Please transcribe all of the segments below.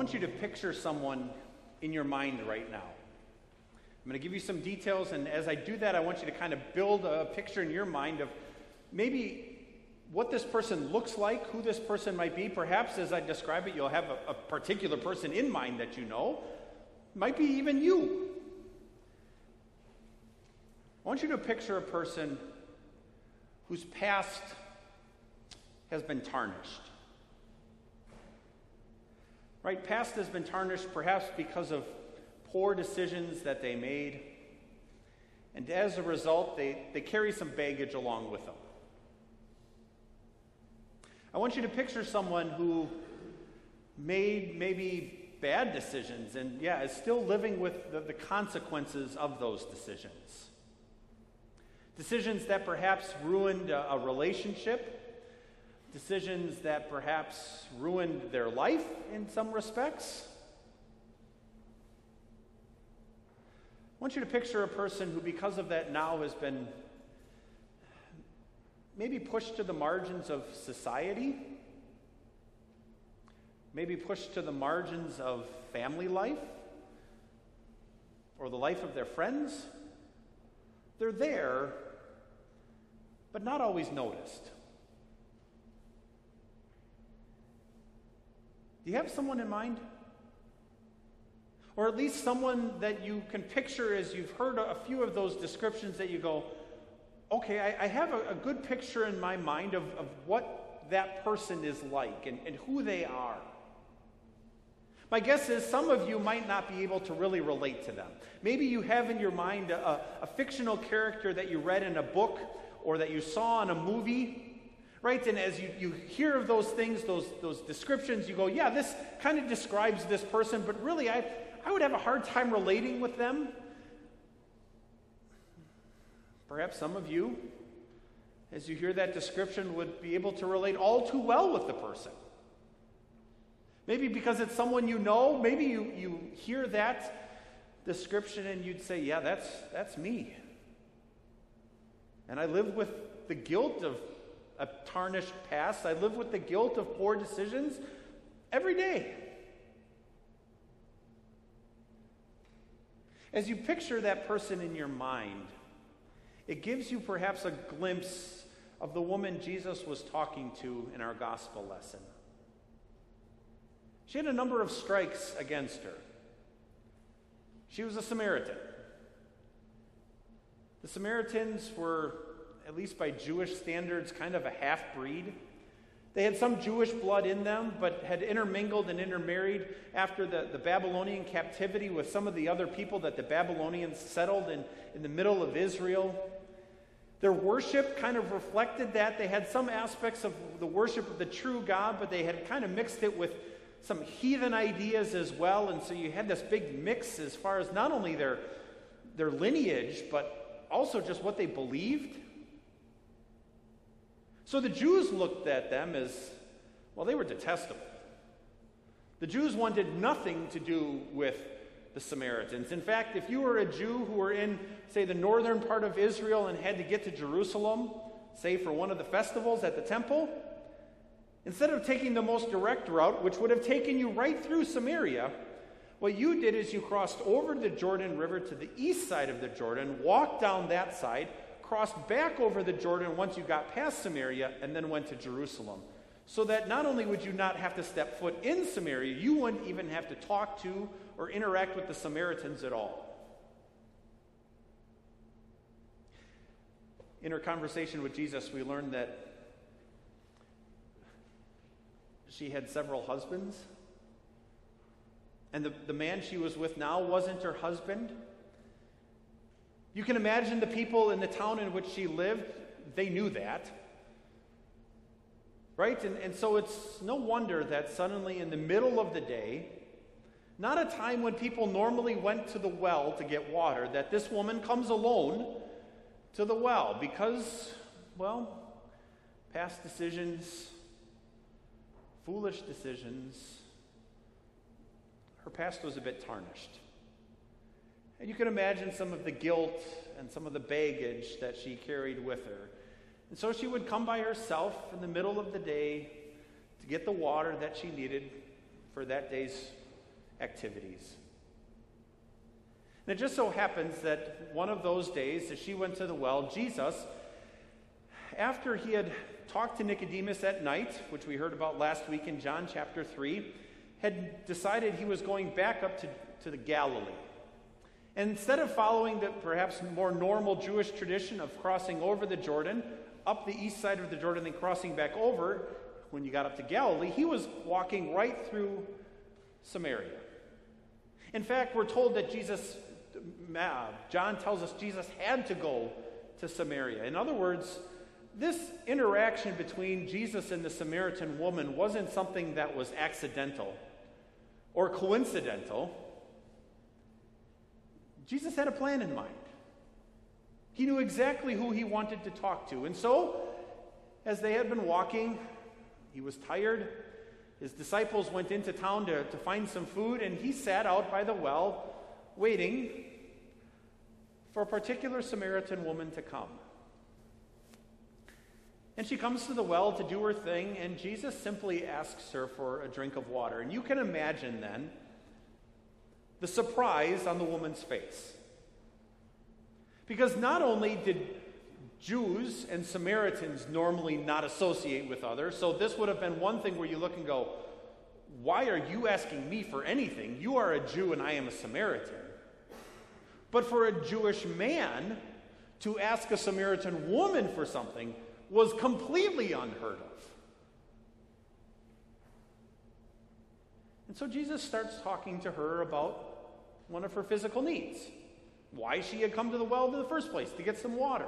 want you to picture someone in your mind right now. I'm going to give you some details, and as I do that, I want you to kind of build a picture in your mind of maybe what this person looks like, who this person might be. Perhaps as I describe it, you'll have a, a particular person in mind that you know. Might be even you. I want you to picture a person whose past has been tarnished. Right? Past has been tarnished perhaps because of poor decisions that they made. And as a result, they, they carry some baggage along with them. I want you to picture someone who made maybe bad decisions and, yeah, is still living with the, the consequences of those decisions. Decisions that perhaps ruined a, a relationship decisions that perhaps ruined their life in some respects. I want you to picture a person who, because of that, now has been maybe pushed to the margins of society, maybe pushed to the margins of family life or the life of their friends. They're there, but not always noticed. Do you have someone in mind? Or at least someone that you can picture as you've heard a few of those descriptions that you go, okay, I, I have a, a, good picture in my mind of, of what that person is like and, and who they are. My guess is some of you might not be able to really relate to them. Maybe you have in your mind a, a fictional character that you read in a book or that you saw in a movie Right? And as you, you hear of those things, those, those descriptions, you go, yeah, this kind of describes this person, but really I, I would have a hard time relating with them. Perhaps some of you, as you hear that description, would be able to relate all too well with the person. Maybe because it's someone you know, maybe you, you hear that description and you'd say, yeah, that's, that's me. And I live with the guilt of a tarnished past. I live with the guilt of poor decisions every day. As you picture that person in your mind, it gives you perhaps a glimpse of the woman Jesus was talking to in our gospel lesson. She had a number of strikes against her. She was a Samaritan. The Samaritans were at least by Jewish standards, kind of a half breed. They had some Jewish blood in them, but had intermingled and intermarried after the, the Babylonian captivity with some of the other people that the Babylonians settled in, in the middle of Israel. Their worship kind of reflected that. They had some aspects of the worship of the true God, but they had kind of mixed it with some heathen ideas as well. And so you had this big mix as far as not only their, their lineage, but also just what they believed. So the Jews looked at them as, well, they were detestable. The Jews wanted nothing to do with the Samaritans. In fact, if you were a Jew who were in, say, the northern part of Israel and had to get to Jerusalem, say, for one of the festivals at the temple, instead of taking the most direct route, which would have taken you right through Samaria, what you did is you crossed over the Jordan River to the east side of the Jordan, walked down that side, crossed back over the Jordan once you got past Samaria, and then went to Jerusalem. So that not only would you not have to step foot in Samaria, you wouldn't even have to talk to or interact with the Samaritans at all. In her conversation with Jesus, we learned that she had several husbands. And the, the man she was with now wasn't her husband. You can imagine the people in the town in which she lived, they knew that. Right? And, and so it's no wonder that suddenly, in the middle of the day, not a time when people normally went to the well to get water, that this woman comes alone to the well because, well, past decisions, foolish decisions, her past was a bit tarnished. And you can imagine some of the guilt and some of the baggage that she carried with her. And so she would come by herself in the middle of the day to get the water that she needed for that day's activities. And it just so happens that one of those days, as she went to the well, Jesus, after he had talked to Nicodemus at night, which we heard about last week in John chapter 3, had decided he was going back up to, to the Galilee. And instead of following the perhaps more normal Jewish tradition of crossing over the Jordan, up the east side of the Jordan, then crossing back over, when you got up to Galilee, he was walking right through Samaria. In fact, we're told that Jesus, John tells us Jesus had to go to Samaria. In other words, this interaction between Jesus and the Samaritan woman wasn't something that was accidental or coincidental. Jesus had a plan in mind. He knew exactly who he wanted to talk to. And so, as they had been walking, he was tired. His disciples went into town to, to find some food, and he sat out by the well, waiting for a particular Samaritan woman to come. And she comes to the well to do her thing, and Jesus simply asks her for a drink of water. And you can imagine then the surprise on the woman's face. Because not only did Jews and Samaritans normally not associate with others, so this would have been one thing where you look and go, Why are you asking me for anything? You are a Jew and I am a Samaritan. But for a Jewish man to ask a Samaritan woman for something was completely unheard of. And so Jesus starts talking to her about one of her physical needs why she had come to the well in the first place, to get some water.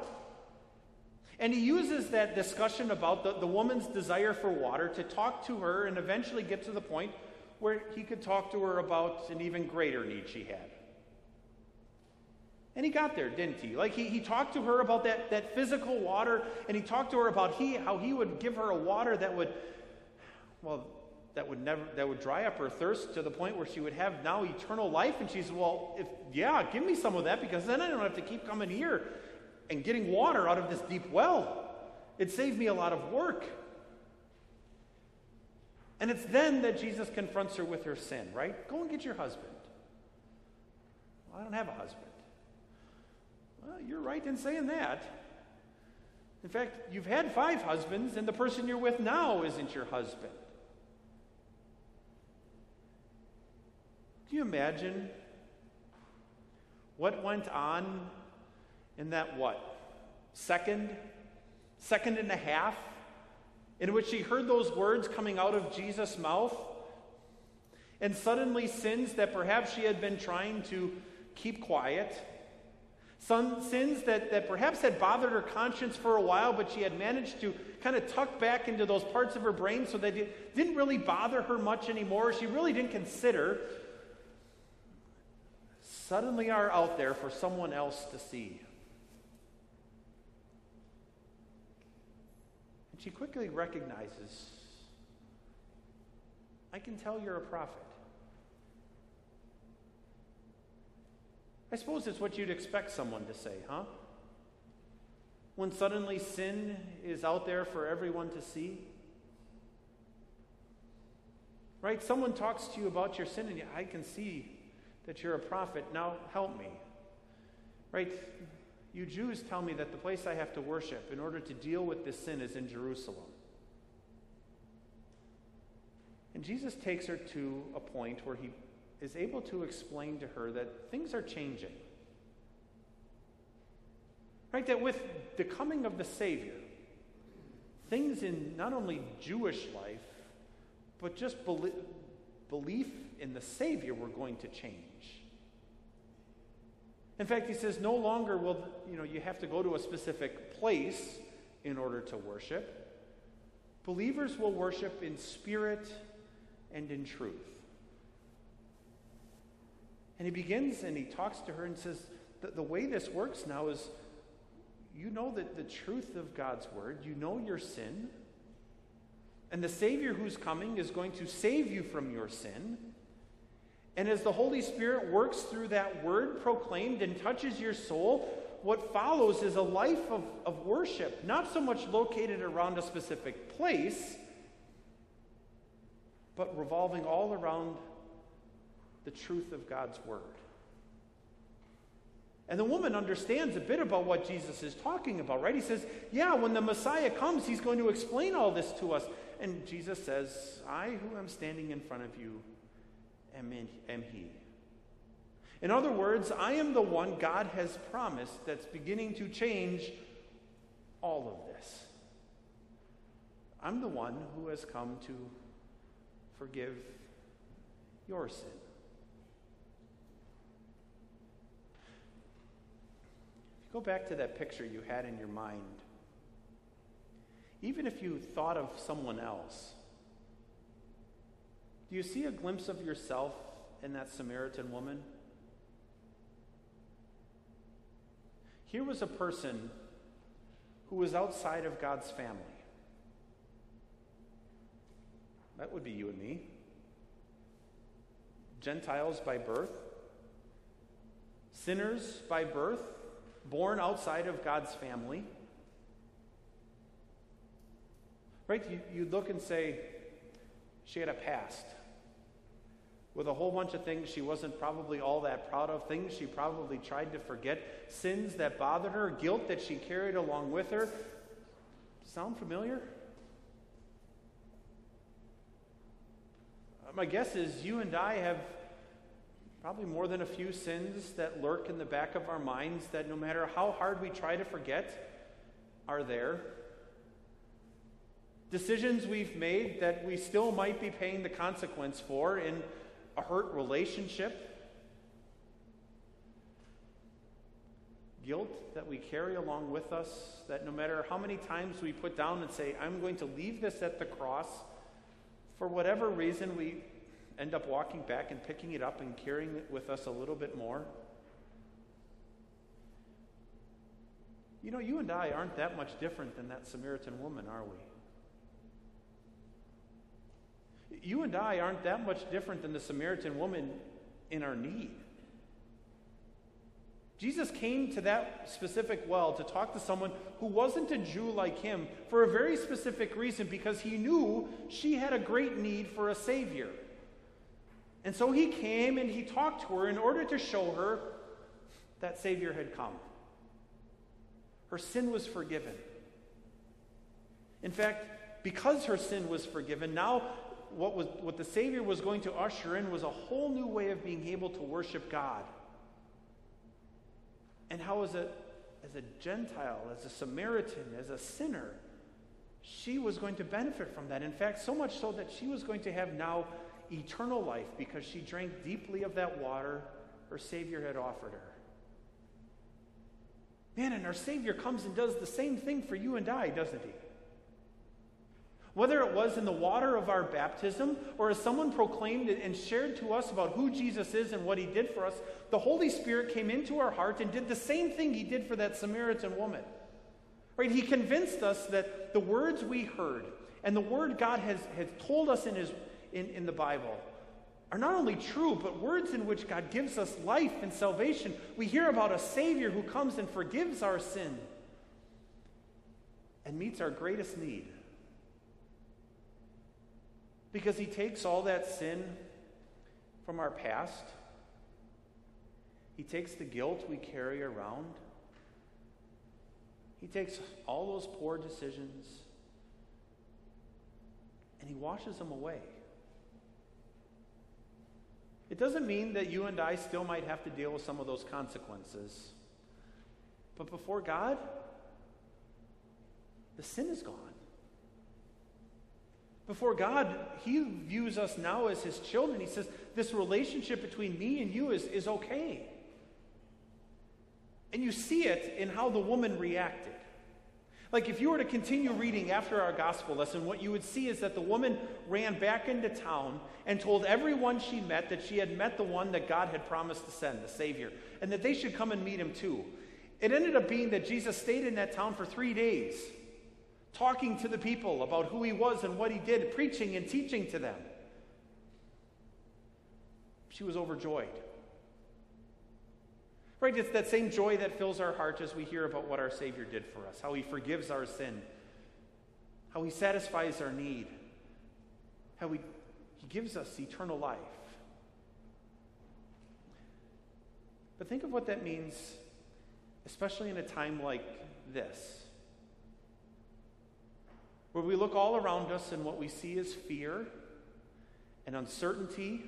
And he uses that discussion about the, the woman's desire for water to talk to her and eventually get to the point where he could talk to her about an even greater need she had. And he got there, didn't he? Like he, he talked to her about that, that physical water, and he talked to her about he, how he would give her a water that would, well, that would never that would dry up her thirst to the point where she would have now eternal life. And she said, Well, if yeah, give me some of that because then I don't have to keep coming here and getting water out of this deep well. It saved me a lot of work. And it's then that Jesus confronts her with her sin, right? Go and get your husband. Well, I don't have a husband. Well, you're right in saying that. In fact, you've had five husbands, and the person you're with now isn't your husband. Can you imagine what went on in that what? Second? Second and a half? In which she heard those words coming out of Jesus' mouth? And suddenly sins that perhaps she had been trying to keep quiet some sins that, that perhaps had bothered her conscience for a while, but she had managed to kind of tuck back into those parts of her brain so they didn't really bother her much anymore. She really didn't consider. Suddenly are out there for someone else to see. And she quickly recognizes I can tell you're a prophet. I suppose it's what you'd expect someone to say, huh? When suddenly sin is out there for everyone to see. Right? Someone talks to you about your sin, and I can see that you're a prophet. Now help me. Right? You Jews tell me that the place I have to worship in order to deal with this sin is in Jerusalem. And Jesus takes her to a point where he is able to explain to her that things are changing. Right? That with the coming of the Savior, things in not only Jewish life, but just belief in the Savior were going to change. In fact, he says no longer will you know you have to go to a specific place in order to worship. Believers will worship in spirit and in truth. And he begins and he talks to her and says, the, the way this works now is you know that the truth of God's word, you know your sin, and the Savior who's coming is going to save you from your sin. And as the Holy Spirit works through that word proclaimed and touches your soul, what follows is a life of, of worship, not so much located around a specific place, but revolving all around the truth of God's word. And the woman understands a bit about what Jesus is talking about, right? He says, Yeah, when the Messiah comes, he's going to explain all this to us. And Jesus says, I who am standing in front of you am, in, am he. In other words, I am the one God has promised that's beginning to change all of this. I'm the one who has come to forgive your sin. If you go back to that picture you had in your mind. Even if you thought of someone else, do you see a glimpse of yourself in that Samaritan woman? Here was a person who was outside of God's family. That would be you and me. Gentiles by birth, sinners by birth, born outside of God's family. Right? You, you look and say, she had a past with a whole bunch of things she wasn't probably all that proud of, things she probably tried to forget, sins that bothered her, guilt that she carried along with her. Sound familiar? Uh, my guess is you and I have probably more than a few sins that lurk in the back of our minds that no matter how hard we try to forget, are there. Decisions we've made that we still might be paying the consequence for in a hurt relationship. Guilt that we carry along with us, that no matter how many times we put down and say, I'm going to leave this at the cross, for whatever reason, we end up walking back and picking it up and carrying it with us a little bit more? You know, you and I aren't that much different than that Samaritan woman, are we? You and I aren't that much different than the Samaritan woman in our need. Jesus came to that specific well to talk to someone who wasn't a Jew like him for a very specific reason because he knew she had a great need for a Savior. And so he came and he talked to her in order to show her that Savior had come. Her sin was forgiven. In fact, because her sin was forgiven, now what, was, what the Savior was going to usher in was a whole new way of being able to worship God. And how, as a, as a Gentile, as a Samaritan, as a sinner, she was going to benefit from that. In fact, so much so that she was going to have now eternal life because she drank deeply of that water her Savior had offered her. Man, and our Savior comes and does the same thing for you and I, doesn't he? Whether it was in the water of our baptism or as someone proclaimed and shared to us about who Jesus is and what he did for us, the Holy Spirit came into our heart and did the same thing he did for that Samaritan woman. Right? He convinced us that the words we heard and the word God has, has told us in his in, in the Bible are not only true, but words in which God gives us life and salvation. We hear about a Savior who comes and forgives our sin and meets our greatest need. Because he takes all that sin from our past, he takes the guilt we carry around, he takes all those poor decisions, and he washes them away. It doesn't mean that you and I still might have to deal with some of those consequences. But before God, the sin is gone. Before God, He views us now as His children. He says, This relationship between me and you is, is okay. And you see it in how the woman reacted. Like, if you were to continue reading after our gospel lesson, what you would see is that the woman ran back into town and told everyone she met that she had met the one that God had promised to send, the Savior, and that they should come and meet him too. It ended up being that Jesus stayed in that town for three days, talking to the people about who he was and what he did, preaching and teaching to them. She was overjoyed. Right? It's that same joy that fills our heart as we hear about what our Savior did for us, how He forgives our sin, how He satisfies our need, how He, he gives us eternal life. But think of what that means, especially in a time like this, where we look all around us and what we see is fear and uncertainty,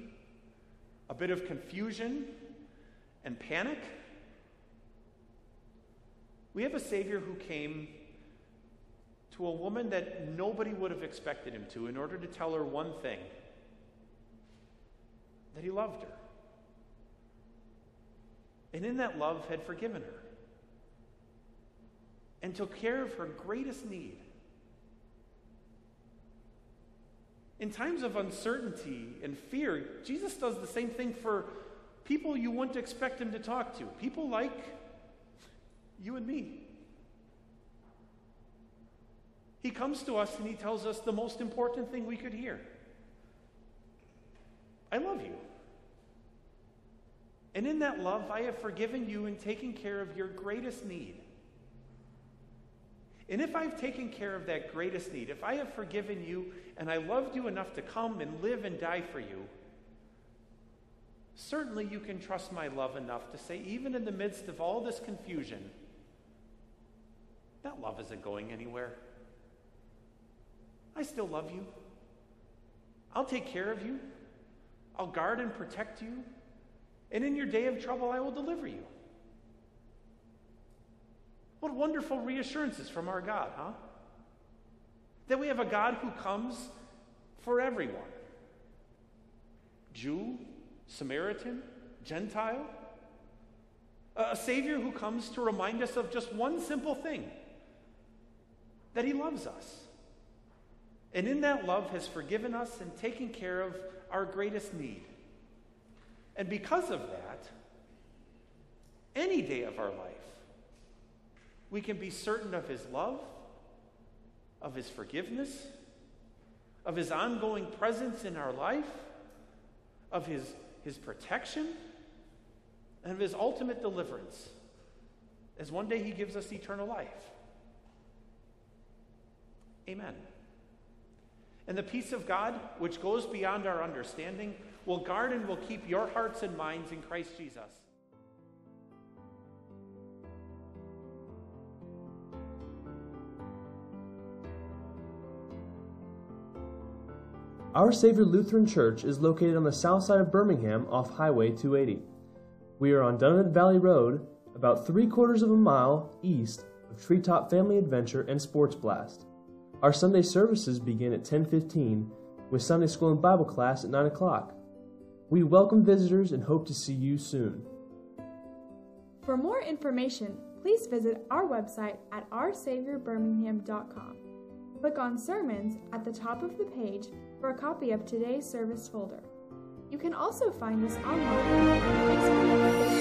a bit of confusion and panic. We have a Savior who came to a woman that nobody would have expected him to in order to tell her one thing that he loved her. And in that love, had forgiven her and took care of her greatest need. In times of uncertainty and fear, Jesus does the same thing for people you wouldn't expect him to talk to. People like you and me. He comes to us and he tells us the most important thing we could hear I love you. And in that love, I have forgiven you and taken care of your greatest need. And if I've taken care of that greatest need, if I have forgiven you and I loved you enough to come and live and die for you, certainly you can trust my love enough to say, even in the midst of all this confusion, that love isn't going anywhere. I still love you. I'll take care of you. I'll guard and protect you. And in your day of trouble, I will deliver you. What wonderful reassurances from our God, huh? That we have a God who comes for everyone Jew, Samaritan, Gentile. A Savior who comes to remind us of just one simple thing that He loves us. And in that love has forgiven us and taken care of our greatest need. And because of that, any day of our life, we can be certain of His love, of His forgiveness, of His ongoing presence in our life, of His, his protection, and of His ultimate deliverance, as one day He gives us eternal life. Amen. And the peace of God, which goes beyond our understanding, will guard and will keep your hearts and minds in Christ Jesus. Our Savior Lutheran Church is located on the south side of Birmingham off Highway 280. We are on Dunnavant Valley Road, about three quarters of a mile east of Treetop Family Adventure and Sports Blast. Our Sunday services begin at 10:15 with Sunday school and Bible class at 9 o'clock. We welcome visitors and hope to see you soon. For more information, please visit our website at oursaviorbirmingham.com. Click on Sermons at the top of the page for a copy of today's service folder. You can also find us online.